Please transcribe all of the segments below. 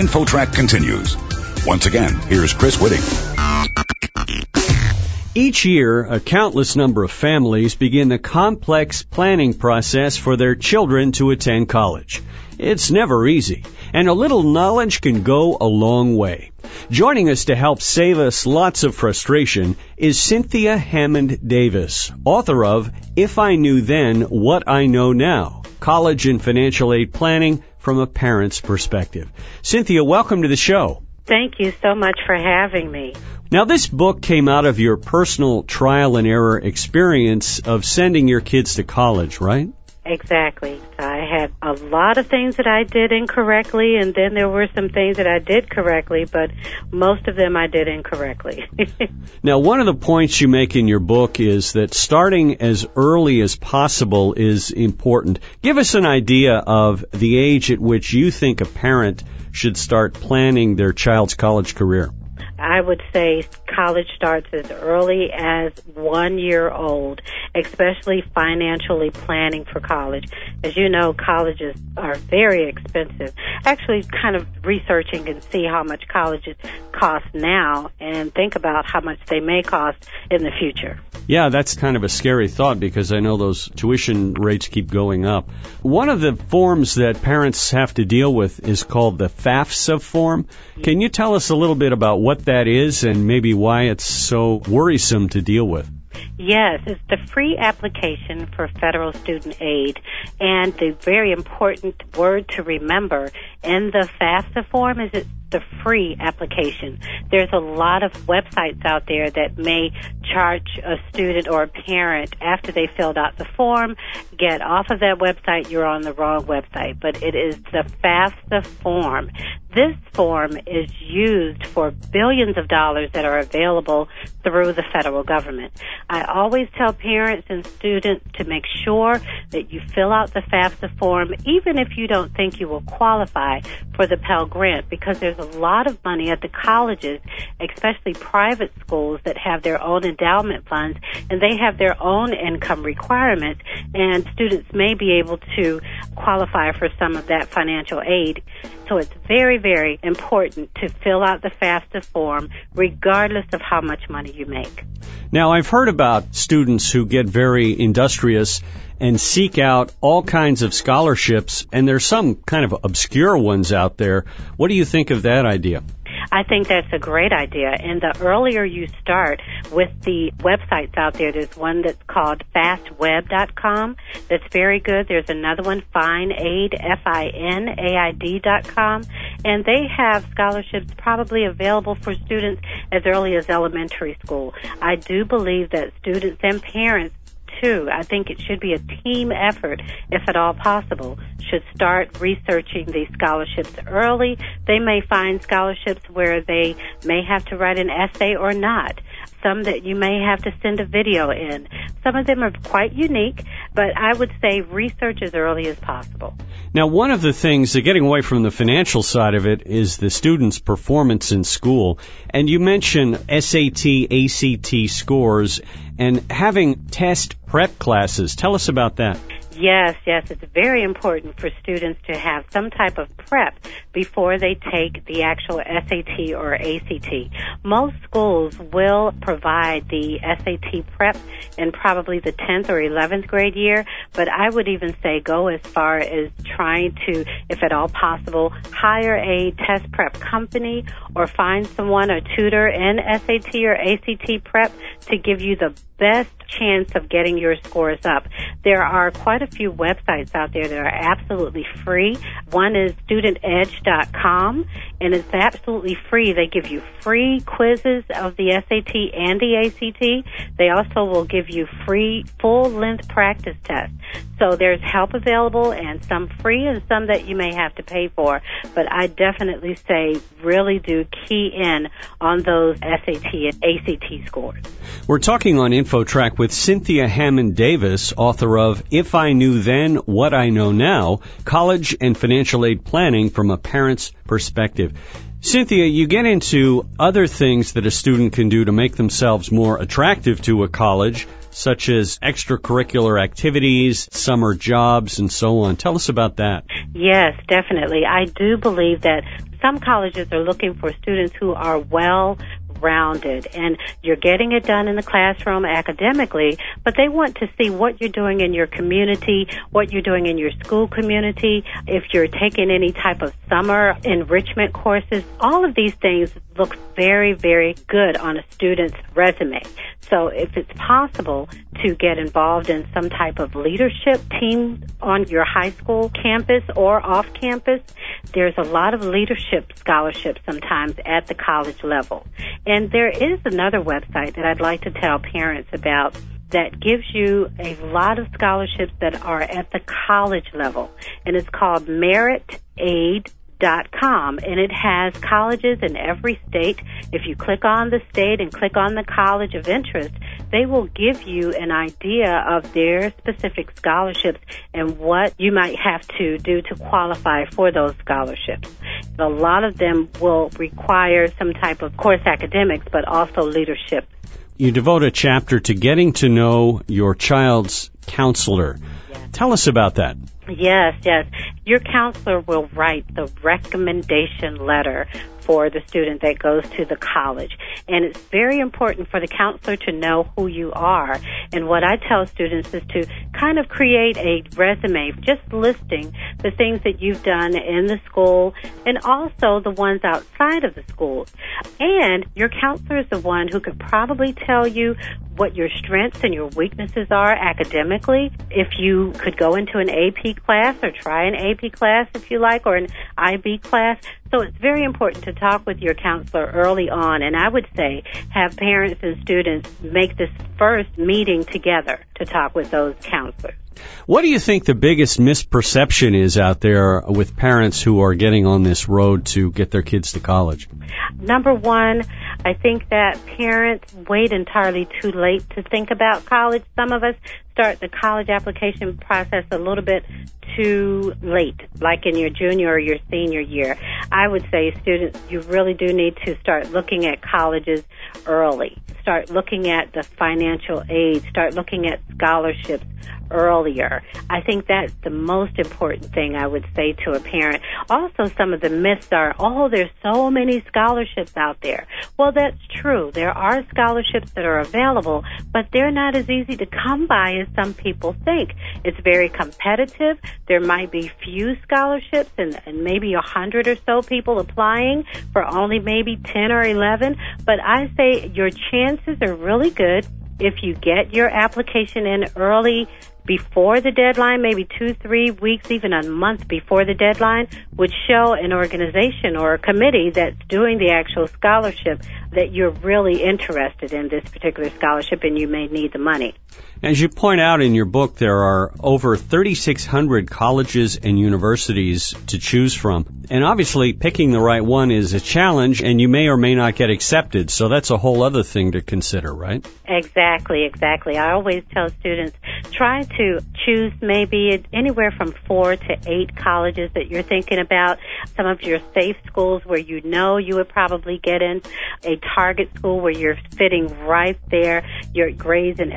InfoTrack continues. Once again, here's Chris Whitting. Each year, a countless number of families begin the complex planning process for their children to attend college. It's never easy, and a little knowledge can go a long way. Joining us to help save us lots of frustration is Cynthia Hammond Davis, author of If I Knew Then What I Know Now College and Financial Aid Planning from a Parent's Perspective. Cynthia, welcome to the show. Thank you so much for having me. Now, this book came out of your personal trial and error experience of sending your kids to college, right? Exactly. I had a lot of things that I did incorrectly, and then there were some things that I did correctly, but most of them I did incorrectly. now, one of the points you make in your book is that starting as early as possible is important. Give us an idea of the age at which you think a parent should start planning their child's college career. I would say college starts as early as one year old, especially financially planning for college. As you know, colleges are very expensive. Actually, kind of researching and see how much colleges cost now and think about how much they may cost in the future. Yeah, that's kind of a scary thought because I know those tuition rates keep going up. One of the forms that parents have to deal with is called the FAFSA form. Can you tell us a little bit about what that is and maybe why it's so worrisome to deal with? Yes, it's the free application for federal student aid. And the very important word to remember in the FAFSA form is it's the free application. There's a lot of websites out there that may charge a student or a parent after they filled out the form. Get off of that website, you're on the wrong website. But it is the FAFSA form. This form is used for billions of dollars that are available through the federal government. I always tell parents and students to make sure that you fill out the FAFSA form, even if you don't think you will qualify for the Pell Grant, because there's a lot of money at the colleges, especially private schools that have their own endowment funds, and they have their own income requirements, and students may be able to qualify for some of that financial aid. So it's very, very important to fill out the FAFSA form regardless of how much money you make. Now, I've heard about students who get very industrious and seek out all kinds of scholarships, and there's some kind of obscure ones out there. What do you think of that idea? I think that's a great idea. And the earlier you start with the websites out there, there's one that's called fastweb.com that's very good. There's another one, FinAid, F-I-N-A-I-D dot com. And they have scholarships probably available for students as early as elementary school. I do believe that students and parents too. I think it should be a team effort, if at all possible, should start researching these scholarships early. They may find scholarships where they may have to write an essay or not. Some that you may have to send a video in. Some of them are quite unique, but I would say research as early as possible. Now, one of the things, uh, getting away from the financial side of it, is the student's performance in school. And you mentioned SAT, ACT scores and having test prep classes. Tell us about that. Yes, yes, it's very important for students to have some type of prep before they take the actual SAT or ACT. Most schools will provide the SAT prep in probably the 10th or 11th grade year, but I would even say go as far as trying to, if at all possible, hire a test prep company or find someone, a tutor in SAT or ACT prep to give you the best chance of getting your scores up. There are quite a few websites out there that are absolutely free. One is studentedge.com and it's absolutely free. They give you free quizzes of the SAT and the ACT. They also will give you free full length practice tests. So there's help available and some free and some that you may have to pay for. But I definitely say really do key in on those SAT and ACT scores. We're talking on InfoTrack with Cynthia Hammond Davis, author of If I Knew Then What I Know Now, College and Financial Aid Planning from a Parent's Perspective. Cynthia, you get into other things that a student can do to make themselves more attractive to a college, such as extracurricular activities, summer jobs, and so on. Tell us about that. Yes, definitely. I do believe that some colleges are looking for students who are well rounded and you're getting it done in the classroom academically, but they want to see what you're doing in your community, what you're doing in your school community, if you're taking any type of summer enrichment courses. All of these things look very, very good on a student's resume. So if it's possible to get involved in some type of leadership team on your high school campus or off campus, there's a lot of leadership scholarships sometimes at the college level. And there is another website that I'd like to tell parents about that gives you a lot of scholarships that are at the college level. And it's called Merit Aid dot com and it has colleges in every state. If you click on the state and click on the college of interest, they will give you an idea of their specific scholarships and what you might have to do to qualify for those scholarships. A lot of them will require some type of course academics, but also leadership. You devote a chapter to getting to know your child's counselor. Yes. Tell us about that. Yes, yes. Your counselor will write the recommendation letter for the student that goes to the college. And it's very important for the counselor to know who you are. And what I tell students is to kind of create a resume, just listing the things that you've done in the school and also the ones outside of the school. And your counselor is the one who could probably tell you what your strengths and your weaknesses are academically. If you could go into an AP class or try an AP class if you like or an IB class. So it's very important to talk with your counselor early on and I would say have parents and students make this first meeting together to talk with those counselors. What do you think the biggest misperception is out there with parents who are getting on this road to get their kids to college? Number one, I think that parents wait entirely too late to think about college. Some of us start the college application process a little bit too late, like in your junior or your senior year. I would say students, you really do need to start looking at colleges early. Start looking at the financial aid. Start looking at scholarships earlier. I think that's the most important thing I would say to a parent. Also, some of the myths are, oh, there's so many scholarships out there. Well, that's true. There are scholarships that are available, but they're not as easy to come by as some people think. It's very competitive. There might be few scholarships and, and maybe a hundred or so people applying for only maybe 10 or 11. But I say your chances are really good if you get your application in early before the deadline, maybe two, three weeks, even a month before the deadline, would show an organization or a committee that's doing the actual scholarship that you're really interested in this particular scholarship and you may need the money. As you point out in your book, there are over 3,600 colleges and universities to choose from. And obviously, picking the right one is a challenge, and you may or may not get accepted. So that's a whole other thing to consider, right? Exactly, exactly. I always tell students try to choose maybe anywhere from four to eight colleges that you're thinking about. Some of your safe schools where you know you would probably get in, a target school where you're fitting right there. Your grades and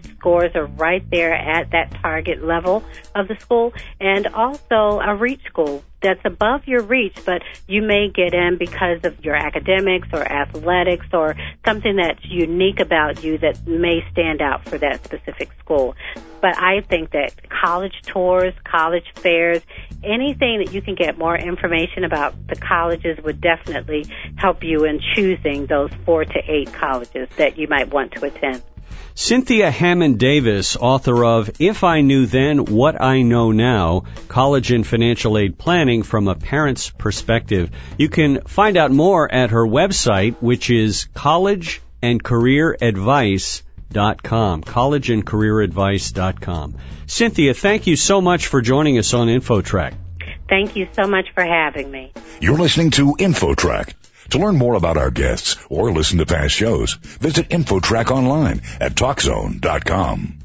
Scores are right there at that target level of the school, and also a reach school that's above your reach, but you may get in because of your academics or athletics or something that's unique about you that may stand out for that specific school. But I think that college tours, college fairs, anything that you can get more information about the colleges would definitely help you in choosing those four to eight colleges that you might want to attend. Cynthia Hammond Davis, author of If I Knew Then What I Know Now, College and Financial Aid Planning from a Parent's Perspective. You can find out more at her website, which is collegeandcareeradvice.com. Collegeandcareeradvice.com. Cynthia, thank you so much for joining us on InfoTrack. Thank you so much for having me. You're listening to InfoTrack. To learn more about our guests or listen to past shows, visit InfoTrack online at TalkZone.com.